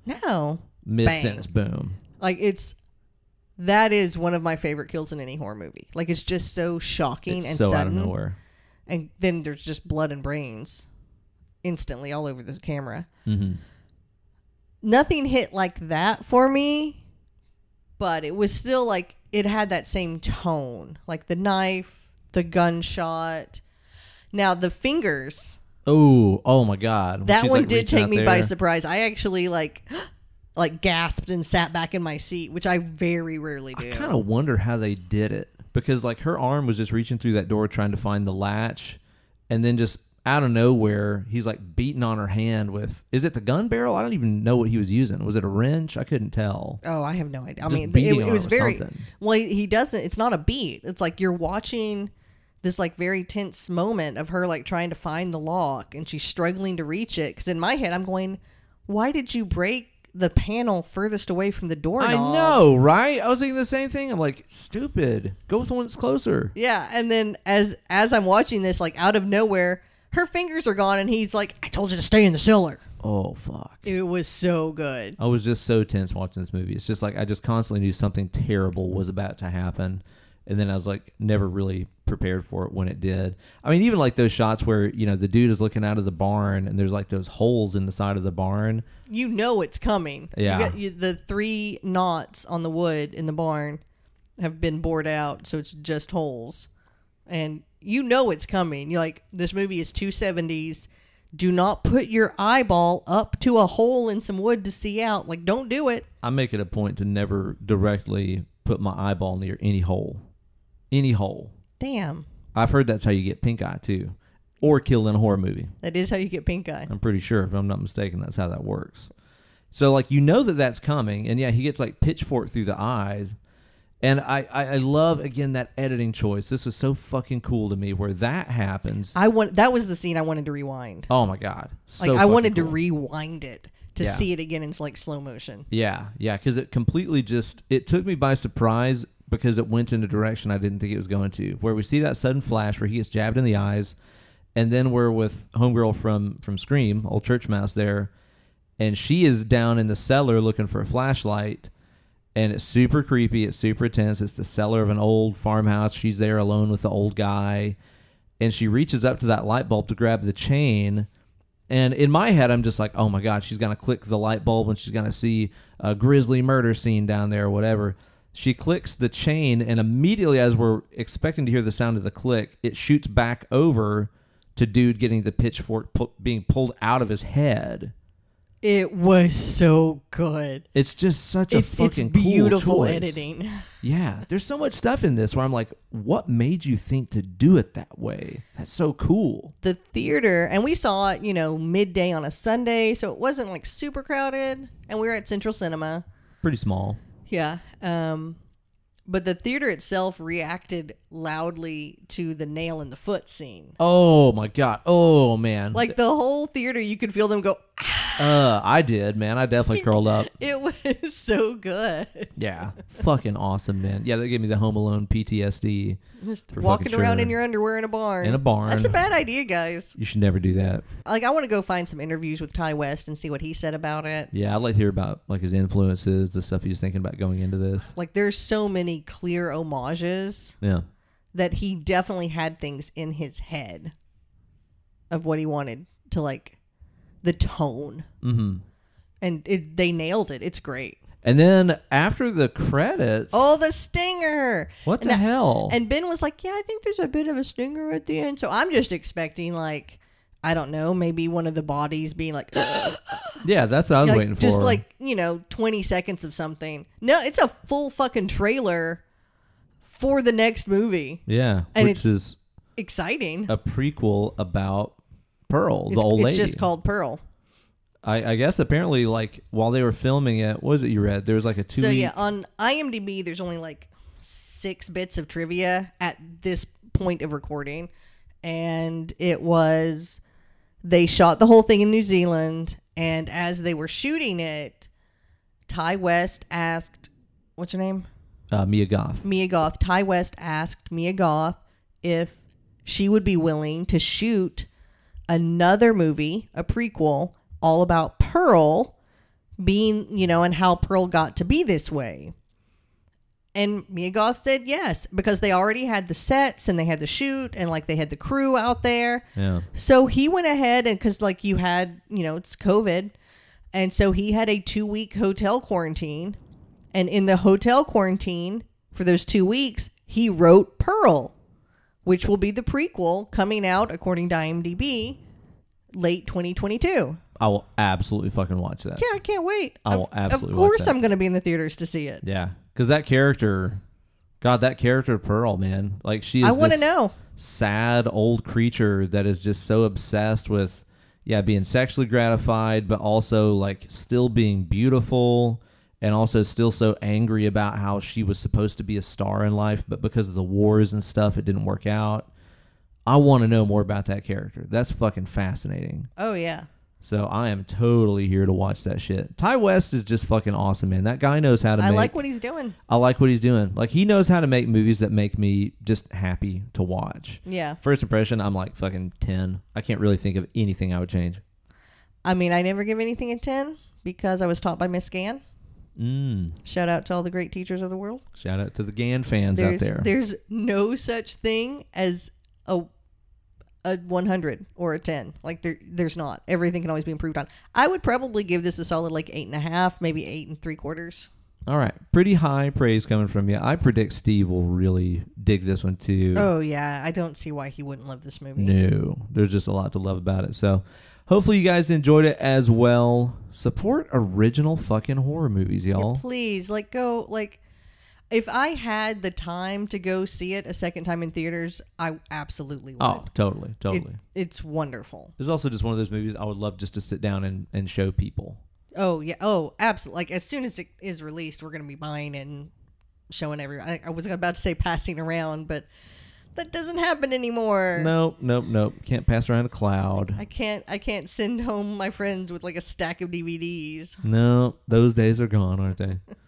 Speaker 2: No,
Speaker 1: Mid sentence, boom.
Speaker 2: like it's that is one of my favorite kills in any horror movie. Like it's just so shocking
Speaker 1: It's
Speaker 2: and
Speaker 1: so out
Speaker 2: sudden,
Speaker 1: of nowhere.
Speaker 2: And then there's just blood and brains instantly all over the camera.
Speaker 1: hmm
Speaker 2: Nothing hit like that for me, but it was still like it had that same tone, like the knife, the gunshot. Now the fingers.
Speaker 1: Oh, oh my God!
Speaker 2: That
Speaker 1: she's,
Speaker 2: one
Speaker 1: like,
Speaker 2: did take me by surprise. I actually like like gasped and sat back in my seat, which I very rarely do.
Speaker 1: I kind of wonder how they did it because like her arm was just reaching through that door trying to find the latch, and then just out of nowhere he's like beating on her hand with is it the gun barrel? I don't even know what he was using. Was it a wrench? I couldn't tell.
Speaker 2: Oh, I have no idea. I
Speaker 1: Just
Speaker 2: mean, it,
Speaker 1: beating
Speaker 2: it was very
Speaker 1: something.
Speaker 2: well. He, he doesn't. It's not a beat. It's like you're watching this like very tense moment of her like trying to find the lock and she's struggling to reach it. Because in my head, I'm going, "Why did you break the panel furthest away from the doorknob?"
Speaker 1: I know, right? I was thinking the same thing. I'm like, stupid. Go with the one that's closer.
Speaker 2: Yeah, and then as as I'm watching this, like out of nowhere, her fingers are gone, and he's like, "I told you to stay in the cellar."
Speaker 1: Oh fuck.
Speaker 2: It was so good.
Speaker 1: I was just so tense watching this movie. It's just like I just constantly knew something terrible was about to happen. And then I was like never really prepared for it when it did. I mean, even like those shots where, you know, the dude is looking out of the barn and there's like those holes in the side of the barn.
Speaker 2: You know it's coming. You
Speaker 1: Yeah.
Speaker 2: got- you- the three knots on the wood in the barn have been bored out, so it's just holes, and you know it's coming. You're like, this movie is too seventies. Do not put your eyeball up to a hole in some wood to see out. Like, don't do it.
Speaker 1: I make it a point to never directly put my eyeball near any hole. Any hole.
Speaker 2: Damn,
Speaker 1: I've heard that's how you get pink eye too. Or killed in a horror movie.
Speaker 2: that is how you get pink eye.
Speaker 1: I'm pretty sure, if I'm not mistaken, that's how that works. So, like, you know that that's coming, and yeah, he gets like pitchfork through the eyes, and I, I, I love again that editing choice. This was so fucking cool to me, where that happens.
Speaker 2: I want that was the scene I wanted to rewind.
Speaker 1: oh my god,
Speaker 2: Like I wanted
Speaker 1: fucking
Speaker 2: to rewind it to
Speaker 1: Yeah.
Speaker 2: see it again in like slow motion.
Speaker 1: Yeah, yeah, because it completely just it took me by surprise because it went in a direction I didn't think it was going to. Where we see that sudden flash where he gets jabbed in the eyes, and then we're with homegirl from from Scream, old church mouse there, and she is down in the cellar looking for a flashlight, and it's super creepy. It's super tense. It's the cellar of an old farmhouse. She's there alone with the old guy, and she reaches up to that light bulb to grab the chain. And in my head, I'm just like, oh my God, she's going to click the light bulb and she's going to see a grisly murder scene down there or whatever. She clicks the chain, and immediately, as we're expecting to hear the sound of the click, it shoots back over to dude getting the pitchfork pu- being pulled out of his head.
Speaker 2: It was so good.
Speaker 1: It's just such a
Speaker 2: It's, it's
Speaker 1: fucking cool
Speaker 2: beautiful
Speaker 1: choice.
Speaker 2: editing.
Speaker 1: Yeah, there's so much stuff in this where I'm like, what made you think to do it that way? That's so cool.
Speaker 2: The theater, and we saw it, you know, midday on a Sunday, so it wasn't like super crowded. And we were at Central Cinema.
Speaker 1: Pretty small.
Speaker 2: Yeah. Um, but the theater itself reacted loudly to the nail in the foot scene.
Speaker 1: Oh my god. Oh man.
Speaker 2: Like the whole theater, you could feel them go.
Speaker 1: uh, I did, man. I definitely curled up.
Speaker 2: It was so good.
Speaker 1: Yeah, fucking awesome, man. Yeah, they gave me the Home Alone PTSD.
Speaker 2: Just walking around
Speaker 1: sure.
Speaker 2: in your underwear in a barn.
Speaker 1: In a barn.
Speaker 2: That's a bad idea, guys.
Speaker 1: You should never do that.
Speaker 2: Like, I want to go find some interviews with Ti West and see what he said about it.
Speaker 1: Yeah, I'd like to hear about like his influences, the stuff he was thinking about going into this.
Speaker 2: Like, there's so many clear homages
Speaker 1: Yeah.
Speaker 2: that he definitely had things in his head of what he wanted to like the tone
Speaker 1: Mm-hmm.
Speaker 2: and it, they nailed it it's great
Speaker 1: And then after the credits,
Speaker 2: oh the stinger
Speaker 1: what the
Speaker 2: I-
Speaker 1: hell?
Speaker 2: and ben was like yeah i think there's a bit of a stinger at the end so i'm just expecting like i don't know maybe one of the bodies being like,
Speaker 1: yeah, that's what I was
Speaker 2: like,
Speaker 1: waiting for.
Speaker 2: just like you know 20 seconds of something no it's a full fucking trailer for the next movie
Speaker 1: yeah,
Speaker 2: and
Speaker 1: which
Speaker 2: it's-
Speaker 1: is
Speaker 2: exciting
Speaker 1: a prequel about Pearl,
Speaker 2: It's,
Speaker 1: the old
Speaker 2: it's
Speaker 1: lady.
Speaker 2: It's just called Pearl.
Speaker 1: I, I guess apparently, like while they were filming it, what was it you read? There was like a two.
Speaker 2: So yeah, on IMDb, there's only like six bits of trivia at this point of recording, and it was they shot the whole thing in New Zealand, and as they were shooting it, Ti West asked, "What's her name?"
Speaker 1: uh, Mia Goth.
Speaker 2: Mia Goth. Ti West asked Mia Goth if she would be willing to shoot another movie, a prequel, all about Pearl being, you know, and how Pearl got to be this way. And Mia Goth said yes, because they already had the sets and they had the shoot and like they had the crew out there.
Speaker 1: Yeah.
Speaker 2: So he went ahead and because like you had, you know, it's COVID. And so he had a two week hotel quarantine. And in the hotel quarantine for those two weeks, he wrote Pearl, which will be the prequel coming out, according to IMDb, late 2022.
Speaker 1: I will absolutely fucking watch that.
Speaker 2: Yeah, I can't wait.
Speaker 1: I will
Speaker 2: Of-
Speaker 1: absolutely
Speaker 2: Of course. I'm going to be in the theaters to see it.
Speaker 1: Yeah, because that character, God, that character Pearl, man, like she is.
Speaker 2: I want to know.
Speaker 1: Sad old creature that is just so obsessed with, yeah, being sexually gratified, but also like still being beautiful, and also still so angry about how she was supposed to be a star in life, but because of the wars and stuff, it didn't work out. I want to know more about that character. That's fucking fascinating.
Speaker 2: Oh, yeah.
Speaker 1: So I am totally here to watch that shit. Ti West is just fucking awesome, man. That guy knows how to make
Speaker 2: I
Speaker 1: make.
Speaker 2: like what he's doing.
Speaker 1: I like what he's doing. Like he knows how to make movies that make me just happy to watch.
Speaker 2: Yeah.
Speaker 1: First impression, I'm like fucking ten. I can't really think of anything I would change.
Speaker 2: I mean, I never give anything a 10 because I was taught by Miss Gann.
Speaker 1: Mm.
Speaker 2: Shout out to all the great teachers of the world.
Speaker 1: Shout out to the Gan fans
Speaker 2: there's
Speaker 1: out there.
Speaker 2: there's no such thing as a a 100 or a 10 like there there's not everything can always be improved on i would probably give this a solid like eight and a half maybe eight and three quarters
Speaker 1: All right, pretty high praise coming from you. I predict Steve will really dig this one too.
Speaker 2: oh yeah i don't see why he wouldn't love this movie
Speaker 1: No, there's just a lot to love about it. So, hopefully, you guys enjoyed it as well. Support original fucking horror movies, y'all.
Speaker 2: please like go like if i had the time to go see it a second time in theaters i absolutely oh, would
Speaker 1: Oh, totally,
Speaker 2: It-
Speaker 1: totally.
Speaker 2: it's wonderful
Speaker 1: It's also just one of those movies I would love just to sit down and, and show people.
Speaker 2: Oh yeah. Oh, absolutely. Like as soon as it is released, we're gonna be buying and showing everyone. I, I was about to say passing around, but that doesn't happen anymore.
Speaker 1: Nope, nope, nope. Can't pass around a cloud.
Speaker 2: I can't. I can't send home my friends with like a stack of DVDs.
Speaker 1: No, those days are gone, aren't they?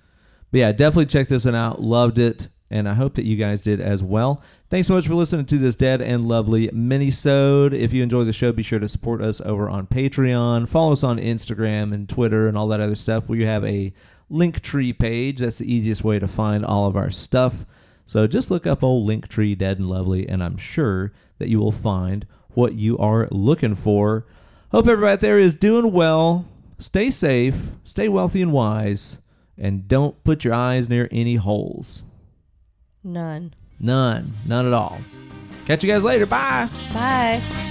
Speaker 1: but yeah, definitely check this one out. Loved it, and I hope that you guys did as well. Thanks so much for listening to this dead and lovely mini-sode. If you enjoy the show, be sure to support us over on Patreon. Follow us on Instagram and Twitter and all that other stuff. We have a Linktree page. That's the easiest way to find all of our stuff. So just look up old Linktree Dead and Lovely, and I'm sure that you will find what you are looking for. Hope everybody out there is doing well. Stay safe, stay wealthy and wise, and don't put your eyes near any holes.
Speaker 2: None.
Speaker 1: None. None at all. Catch you guys later. Bye.
Speaker 2: Bye.